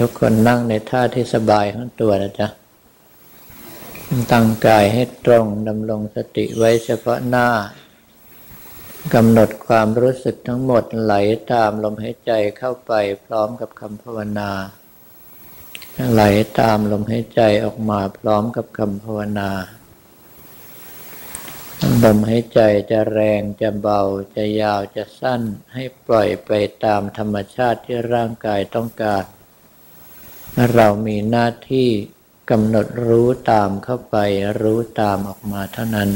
ทุกคนนั่งในท่าที่สบายของตัวนะจ๊ะ ตั้งกายให้ตรงดำรงสติไว้เฉพาะหน้ากำหนดความรู้สึกทั้งหมดไหลตามลมหายใจเข้าไปพร้อมกับคำภาวนา ไหลตามลมหายใจออกมาพร้อมกับคำภาวนาลมหายใจจะแรงจะเบาจะยาวจะสั้นให้ปล่อยไปตามธรรมชาติที่ร่างกายต้องการ เรามีหน้าที่กำหนดรู้ตามเข้าไป รู้ตามออกมาเท่านั้น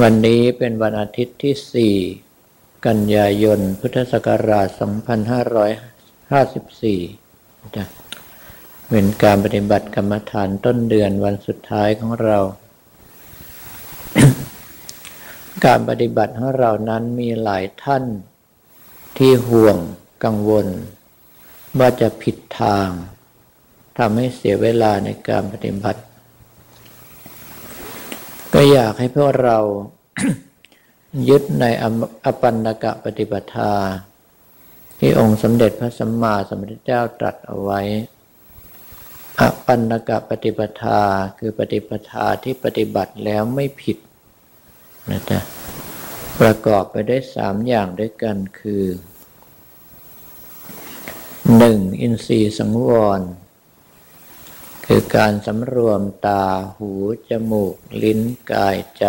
วันนี้เป็นวันอาทิตย์ที่ 4 กันยายน พุทธศักราช 2554จะเป็นการปฏิบัติกรรมฐานต้นเดือนวันสุดท้ายของเรา การปฏิบัติของเรานั้นมีหลายท่านที่ห่วงกังวล ว่าจะผิดทางทำให้เสียเวลาในการปฏิบัติ ก็อยากให้พวกเรา ยึดในอปันนกะปฏิปทา ที่องค์สมเด็จพระสัมมาสัมพุทธเจ้าตรัสเอาไว้ อปันนกะปฏิปทาคือปฏิปทาที่ปฏิบัติแล้วไม่ผิดนะจ๊ะประกอบไปได้สามอย่างด้วยกันคือ หนึ่งอินทรีย์สังวร คือการสำรวมตาหู จมูก ลิ้นกายใจ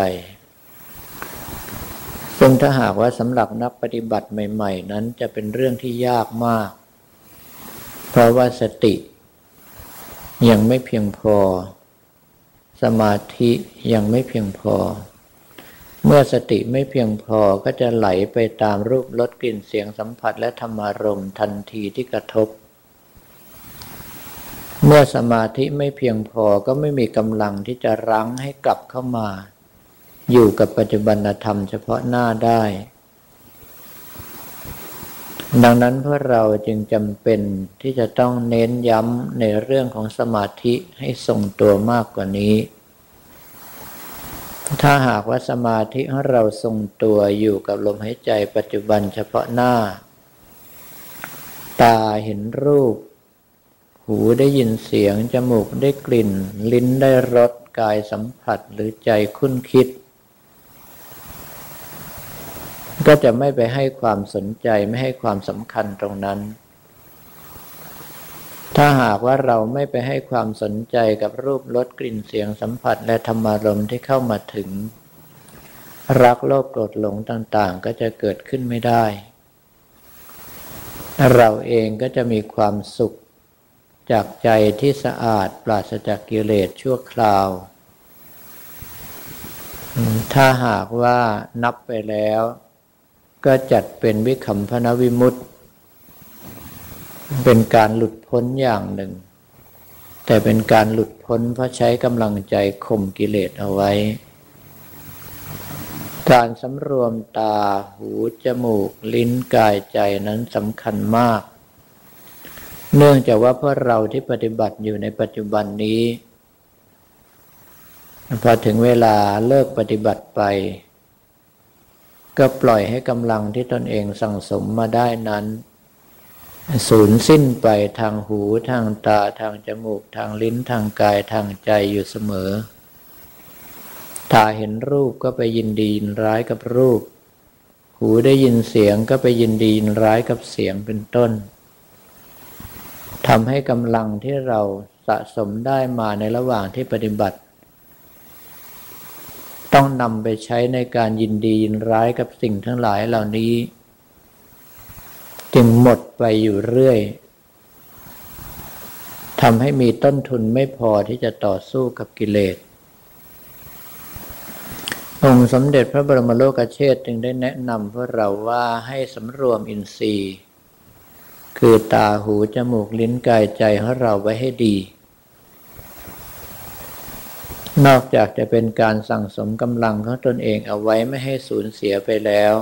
ซึ่งถ้าหากว่าสำหรับนักปฏิบัติใหม่ ๆ นั้นจะเป็นเรื่องที่ยากมาก เพราะว่าสติ ยังไม่เพียงพอ สมาธิยังไม่เพียงพอ เมื่อสติไม่เพียงพอก็จะไหลไปตามรูปรสกลิ่นเสียงสัมผัสและธรรมารมทันทีที่กระทบ เมื่อสมาธิไม่เพียงพอก็ไม่มีกำลังที่จะรั้งให้กลับเข้ามา อยู่กับปัจจุบันธรรมเฉพาะหน้าได้ ดังนั้นพวกเราจึงจำเป็นที่จะต้องเน้นย้ำในเรื่องของสมาธิให้ทรงตัวมากกว่านี้ ถ้าหากว่าสมาธิของเราทรงตัวอยู่กับลมหายใจปัจจุบันเฉพาะหน้า ตาเห็นรูป หูได้ยินเสียง จมูกได้กลิ่น ลิ้นได้รสกายสัมผัสหรือใจคุ้นคิด ก็จะไม่ไปให้ความสนใจไม่ให้ความสำคัญตรงนั้น ถ้าหากว่าเราไม่ไปให้ความสนใจกับรูปรสกลิ่นเสียงสัมผัสและธรรมารมที่เข้ามาถึง รักโลภโกรธหลงต่างๆ ก็จะเกิดขึ้นไม่ได้ เราเองก็จะมีความสุข จากใจที่สะอาดปราศจากกิเลสชั่วคราว ถ้าหากว่านับไปแล้ว ก็จัดเป็นวิคัมพนวิมุต เป็นการหลุดพ้นอย่างหนึ่ง แต่เป็นการหลุดพ้นเพราะใช้กำลังใจข่มกิเลสเอาไว้ การสำรวมตาหูจมูก ลิ้นกายใจนั้นสำคัญมาก เนื่องจากว่าพวกเราที่ปฏิบัติอยู่ในปัจจุบันนี้พอถึงเวลาเลิกปฏิบัติไป ก็ปล่อยให้กำลังที่ตนเองสั่งสมมาได้นั้น สูญสิ้นไปทางหูทางตาทางจมูก ทางลิ้นทางกายทางใจอยู่เสมอ ตาเห็นรูปก็ไปยินดียินร้ายกับรูป หูได้ยินเสียงก็ไปยินดียินร้ายกับเสียงเป็นต้นทำให้กำลังที่เราสะสมได้มาในระหว่างที่ปฏิบัติ ต้องนำไปใช้ในการยินดียินร้ายกับสิ่งทั้งหลายเหล่านี้ จึงหมดไปอยู่เรื่อยทำให้มีต้นทุนไม่พอที่จะต่อสู้กับกิเลส องค์สมเด็จพระบรมโลกเชษจึงได้แนะนำพวกเราว่าให้สำรวมอินทรีย์ คือตาหู จมูก ลิ้นกายใจของเราไว้ให้ดี นอกจากจะเป็นการสั่งสมกำลังของตนเองเอาไว้ไม่ให้สูญเสียไปแล้ว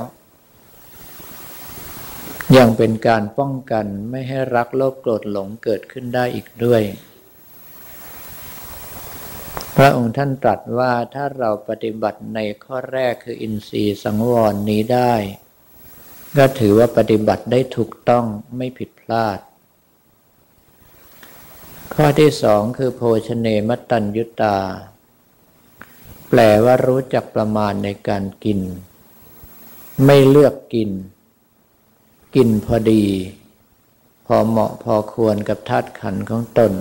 ยังเป็นการป้องกันไม่ให้รักโลภโกรธหลงเกิดขึ้นได้อีกด้วย พระองค์ท่านตรัสว่าถ้าเราปฏิบัติในข้อแรกคืออินทรีย์สังวรนี้ได้ ก็ถือว่าปฏิบัติได้ถูกต้องไม่ผิดพลาด ข้อที่สองคือโภชเนมตัญยุตา แปลว่ารู้จักประมาณในการกิน ไม่เลือกกิน กินพอดี พอเหมาะพอควรกับธาตุขันของตน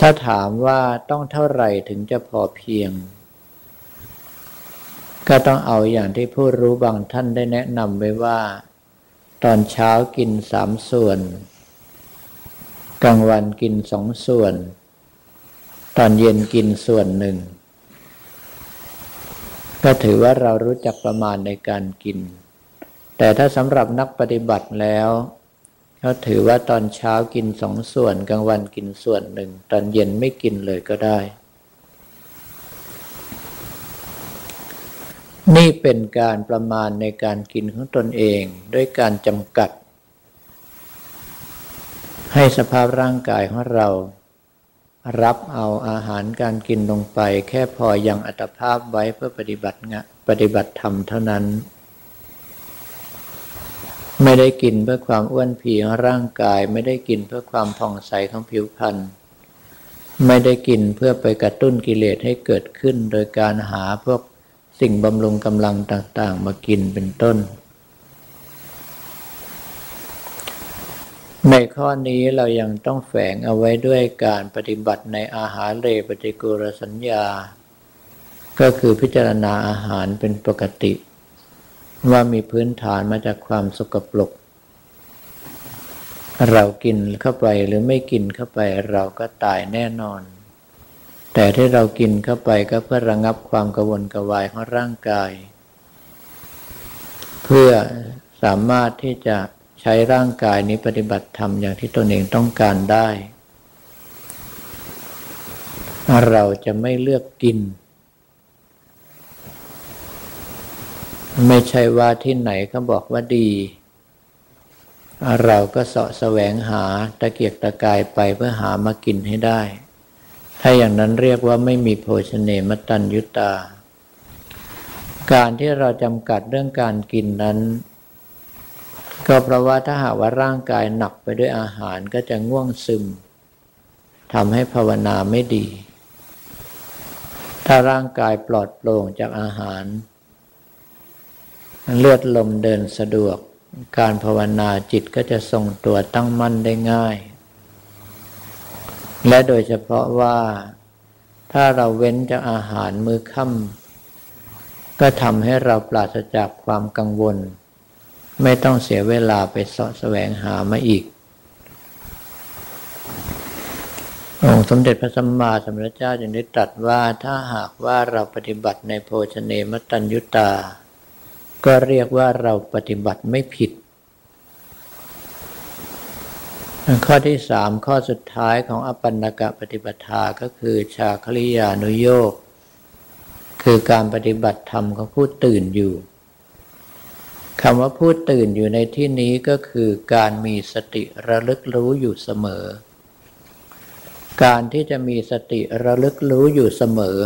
ถ้าถามว่าต้องเท่าไหร่ถึงจะพอเพียง ก็ต้องเอาอย่างที่ผู้รู้บางท่านได้แนะนำไว้ว่า ตอนเช้ากินสามส่วน กลางวันกินสองส่วน ตอนเย็นกินส่วนหนึ่ง ก็ถือว่าเรารู้จักประมาณในการกิน แต่ถ้าสำหรับนักปฏิบัติแล้วเขาถือว่าตอนเช้ากินสองส่วนกลางวันกินส่วนหนึ่ง ตอนเย็นไม่กินเลยก็ได้ นี่เป็นการประมาณในการกินของตนเองด้วยการจำกัด ให้สภาพร่างกายของเรา รับเอาอาหารการกินลงไป แค่พอยังอัตภาพไว้เพื่อปฏิบัติงะปฏิบัติธรรมเท่านั้น ไม่ได้กินเพื่อความอ้วนผีของร่างกาย ไม่ได้กินเพื่อความผ่องใสของผิวพรรณไม่ได้กินเพื่อไปกระตุ้นกิเลสให้เกิดขึ้น โดยการหาพวกสิ่งบำรุงกำลังต่าง ๆ มากินเป็นต้น ในข้อนี้เรายังต้องแฝงเอาไว้ด้วยการปฏิบัติในอาหารเลปฏิกูรสัญญา ก็คือพิจารณาอาหารเป็นปกติ ว่ามีพื้นฐานมาจากความสกปรกเรากินเข้าไปหรือไม่กินเข้าไปเราก็ตายแน่นอน แต่ที่เรากินเข้าไปก็เพื่อระงับความกระวนกระวายของร่างกาย เพื่อสามารถที่จะ ใช้ร่างกายนี้ปฏิบัติธรรมอย่างที่ตนเองต้องการได้ เราจะไม่เลือกกิน ไม่ใช่ว่าที่ไหนเขาบอกว่าดี เราก็เสาะแสวงหาตะเกียกตะกายไปเพื่อหามากินให้ได้ ถ้าอย่างนั้นเรียกว่าไม่มีโภชเนมตัญยุตา การที่เราจำกัดเรื่องการกินนั้น ก็เพราะว่าถ้าหากว่าร่างกายหนักไปด้วยอาหารก็จะง่วงซึมทำให้ภาวนาไม่ดี ถ้าร่างกายปลอดโปร่งจากอาหาร เลือดลมเดินสะดวก การภาวนาจิตก็จะทรงตัวตั้งมั่นได้ง่าย และโดยเฉพาะว่าถ้าเราเว้นจากอาหารมื้อค่ำก็ทำให้เราปราศจากความกังวล ไม่ต้องเสียเวลาไปสาะแสวงหามาอีก องค์สมเด็จพระสัมมาสัมพุทธเจ้าจึงได้ตรัสว่าถ้าหากว่าเราปฏิบัติในโภชเนมตัญยุตา ก็เรียกว่าเราปฏิบัติไม่ผิด ข้อที่สามข้อสุดท้ายของอปันนกะปฏิปทาก็คือชาคลิยานุโยกคือการปฏิบัติธรรมของผู้ตื่นอยู่ คำว่าผู้ตื่นอยู่ในที่นี้ก็คือการมีสติระลึกรู้อยู่เสมอ การที่จะมีสติระลึกรู้อยู่เสมอ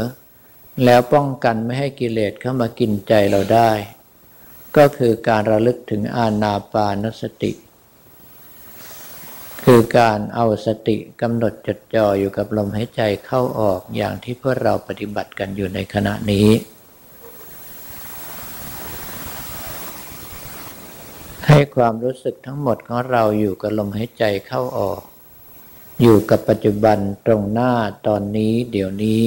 แล้วป้องกันไม่ให้กิเลสเข้ามากินใจเราได้ ก็คือการระลึกถึงอาณาปานสติ คือการเอาสติกำหนดจดจ่ออยู่กับลมหายใจเข้าออกอย่างที่พวกเราปฏิบัติกันอยู่ในขณะนี้ ให้ความรู้สึกทั้งหมดของเราอยู่กับลมหายใจเข้าออก อยู่กับปัจจุบันตรงหน้าตอนนี้เดี๋ยวนี้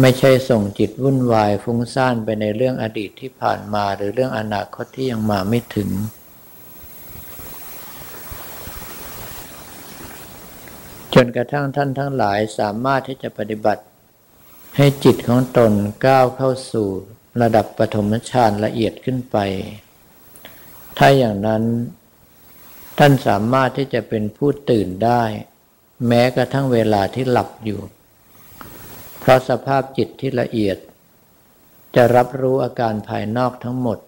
ไม่ใช่ส่งจิตวุ่นวายฟุ้งซ่านไปในเรื่องอดีตที่ผ่านมาหรือเรื่องอนาคตที่ยังมาไม่ถึง จนกระทั่งท่านทั้งหลายสามารถที่จะปฏิบัติ ให้จิตของตนก้าวเข้าสู่ระดับปฐมฌานละเอียดขึ้นไป ถ้าอย่างนั้น ท่านสามารถที่จะเป็นผู้ตื่นได้ แม้กระทั่งเวลาที่หลับอยู่ เพราะสภาพจิตที่ละเอียด จะรับรู้อาการภายนอกทั้งหมด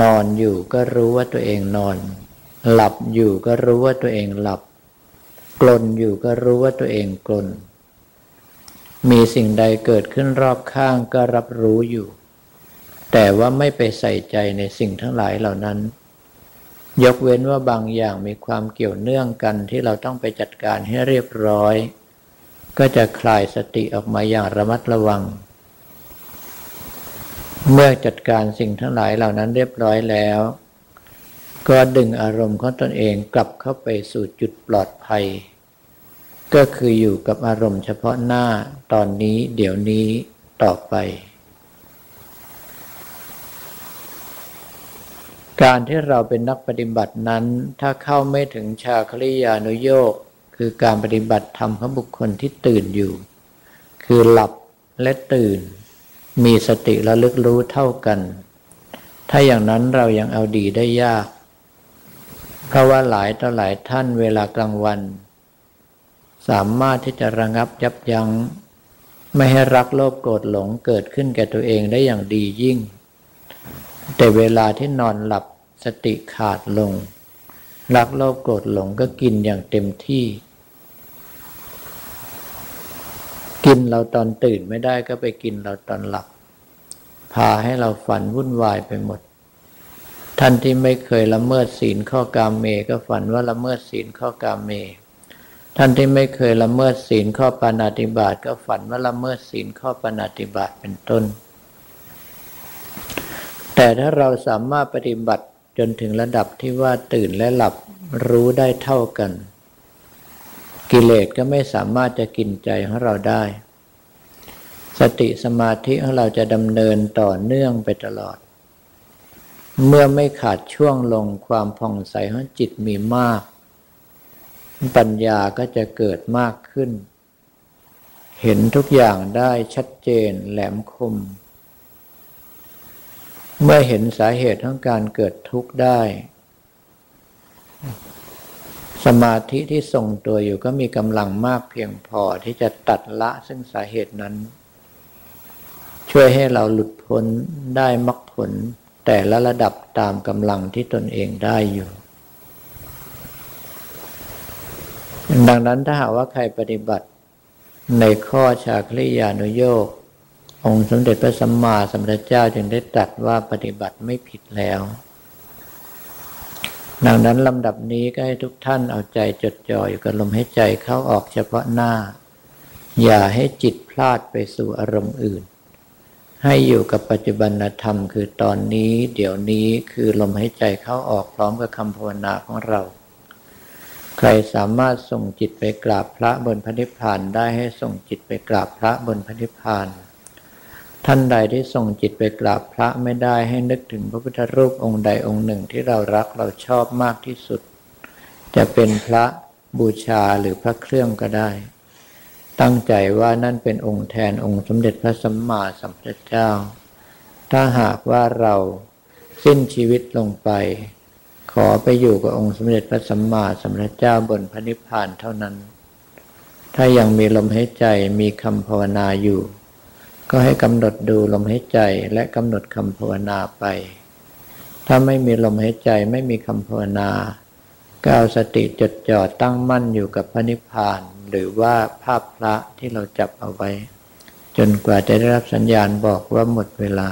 นอนอยู่ก็รู้ว่าตัวเองนอน หลับอยู่ก็รู้ว่าตัวเองหลับ กลนอยู่ก็รู้ว่าตัวเองกลนมีสิ่งใดเกิดขึ้นรอบข้างก็รับรู้อยู่ แต่ว่าไม่ไปใส่ใจในสิ่งทั้งหลายเหล่านั้น ยกเว้นว่าบางอย่างมีความเกี่ยวเนื่องกันที่เราต้องไปจัดการให้เรียบร้อย ก็จะคลายสติออกมาอย่างระมัดระวัง เมื่อจัดการสิ่งทั้งหลายเหล่านั้นเรียบร้อยแล้ว ก็ดึงอารมณ์ของตนเองกลับเข้าไปสู่จุดปลอดภัย ก็คืออยู่กับอารมณ์เฉพาะหน้าตอนนี้เดี๋ยวนี้ต่อไป การที่เราเป็นนักปฏิบัตินั้น ถ้าเข้าไม่ถึงชาคลิยานุโยกคือการปฏิบัติธรรมของบุคคลที่ตื่นอยู่ คือหลับและตื่น มีสติระลึกรู้เท่ากัน ถ้าอย่างนั้นเรายังเอาดีได้ยาก เพราะว่าหลายต่อหลายท่านเวลากลางวัน สามารถที่จะระงับยับยัง้ง ไม่ให้รักโลภโกรธหลงเกิดขึ้นแก่ตัวเองได้อย่างดียิ่ง แต่เวลาที่นอนหลับสติขาดลง รักโลภโกรธหลงก็กินอย่างเต็มที่ กินเราตอนตื่นไม่ได้ก็ไปกินเราตอนหลับ พาให้เราฝันวุ่นวายไปหมด ท่านที่ไม่เคยละเมิดศีลข้อกามเมก็ฝันว่าละเมิดศีลข้อกามเม ท่านที่ไม่เคยละเมิดศีลข้อปานาติบาตก็ฝันว่าละเมิดศีลข้อปานาติบาตเป็นต้น แต่ถ้าเราสามารถปฏิบัติจนถึงระดับที่ว่าตื่นและหลับรู้ได้เท่ากัน กิเลสก็ไม่สามารถจะกินใจของเราได้ สติสมาธิของเราจะดำเนินต่อเนื่องไปตลอด เมื่อไม่ขาดช่วงลงความผ่องใสของจิตมีมาก ปัญญาก็จะเกิดมากขึ้น เห็นทุกอย่างได้ชัดเจนแหลมคม เมื่อเห็นสาเหตุของการเกิดทุกข์ได้ สมาธิที่ทรงตัวอยู่ก็มีกำลังมากเพียงพอที่จะตัดละซึ่งสาเหตุนั้น ช่วยให้เราหลุดพ้นได้มรรคผลแต่ละระดับตามกำลังที่ตนเองได้อยู่ ดังนั้นถ้าหากว่าใครปฏิบัติในข้อชาคลิยานุโยก องค์สมเด็จพระสัมมาสัมพุทธเจ้าจึงได้ตรัสว่าปฏิบัติไม่ผิดแล้ว ดังนั้นลำดับนี้ก็ให้ทุกท่านเอาใจจดจ่ออยู่กับลมหายใจเข้าออกเฉพาะหน้า อย่าให้จิตพลาดไปสู่อารมณ์อื่น ให้อยู่กับปัจจุบันธรรมคือตอนนี้ เดี๋ยวนี้คือลมหายใจเข้าออกพร้อมกับคำภาวนาของเรา ใครสามารถส่งจิตไปกราบพระบนพระนิพพานได้ให้ส่งจิตไปกราบพระบนพระนิพพาน ท่านใดที่ส่งจิตไปกราบพระไม่ได้ให้นึกถึงพระพุทธรูปองค์ใดองค์หนึ่งที่เรารักเราชอบมากที่สุด จะเป็นพระบูชาหรือพระเครื่องก็ได้ ตั้งใจว่านั่นเป็นองค์แทนองค์สมเด็จพระสัมมาสัมพุทธเจ้า ถ้าหากว่าเราสิ้นชีวิตลงไป ขอไปอยู่กับองค์สมเด็จพระสัมมาสัมพุทธเจ้าบนพระนิพพานเท่านั้น ถ้ายังมีลมหายใจมีคำภาวนาอยู่ ก็ให้กำหนดดูลมหายใจและกำหนดคำภาวนาไป ถ้าไม่มีลมหายใจไม่มีคำภาวนาก็เอาสติจดจ่อตั้งมั่นอยู่กับพระนิพพาน หรือว่าภาพพระที่เราจับเอาไว้ จนกว่าจะได้รับสัญญาณบอกว่าหมดเวลา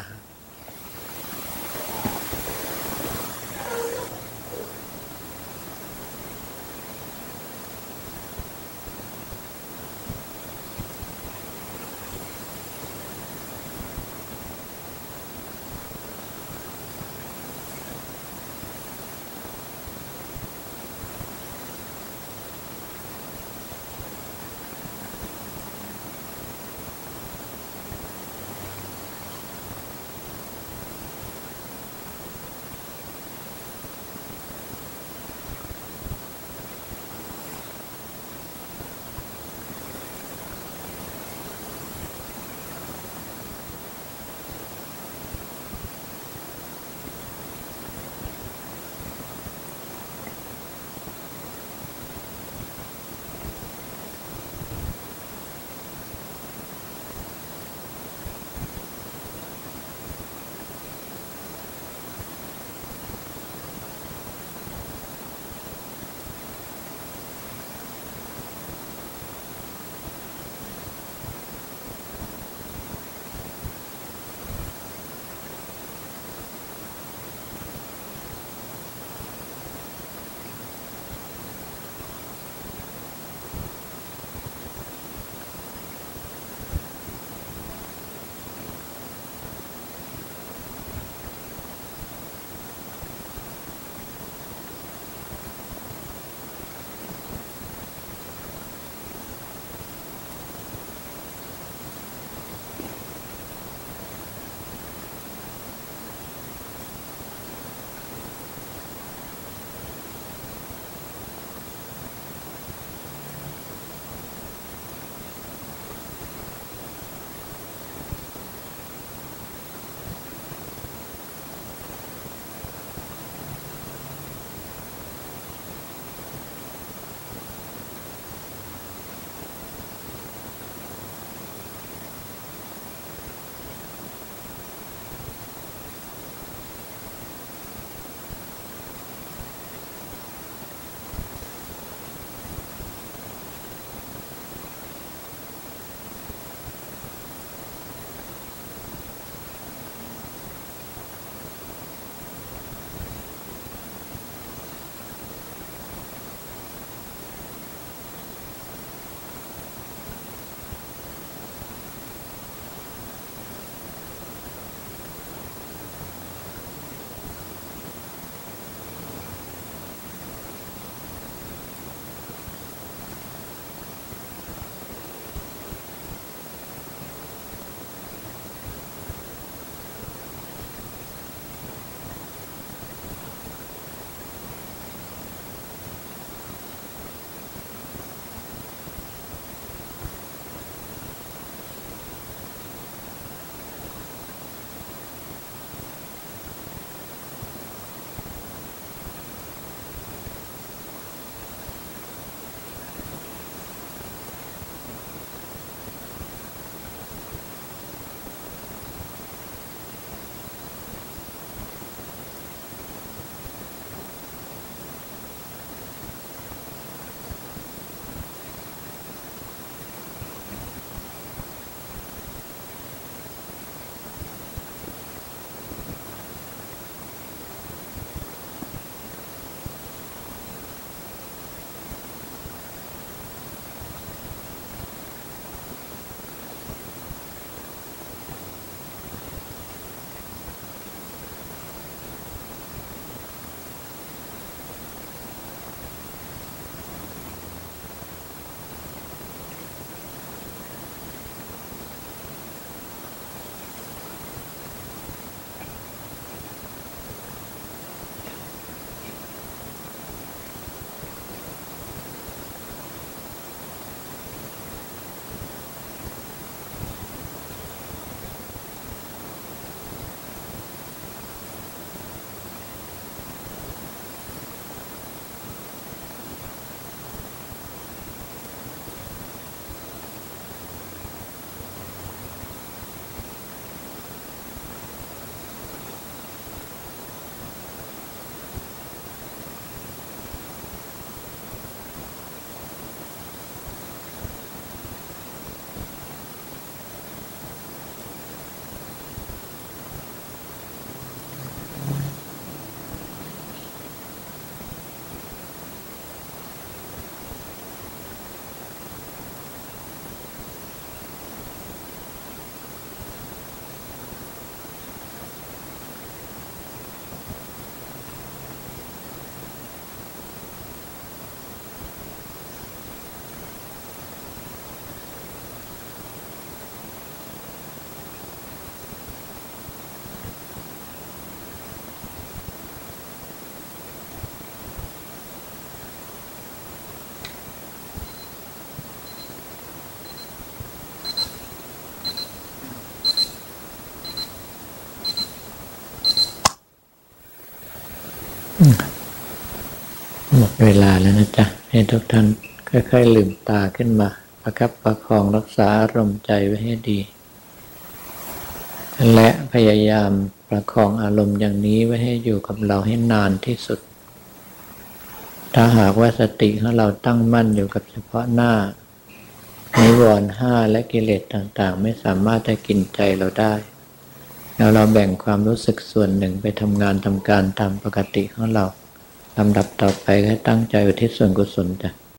หมดเวลาแล้วนะจ๊ะ ให้ทุกท่านค่อยๆลืมตาขึ้นมา ประคับประคองรักษาอารมณ์ใจไว้ให้ดี และพยายามประคองอารมณ์อย่างนี้ไว้ให้อยู่กับเราให้นานที่สุด ถ้าหากว่าสติของเราตั้งมั่นอยู่กับเฉพาะหน้านิวรณ์ห้าและกิเลสต่างๆ ไม่สามารถจะกินใจเราได้ แล้วเราแบ่งความรู้สึกส่วนหนึ่งไปทำงานทำการตามปกติของเราลำดับต่อไปให้ตั้งใจอุทิศส่วนกุศลจ้ะ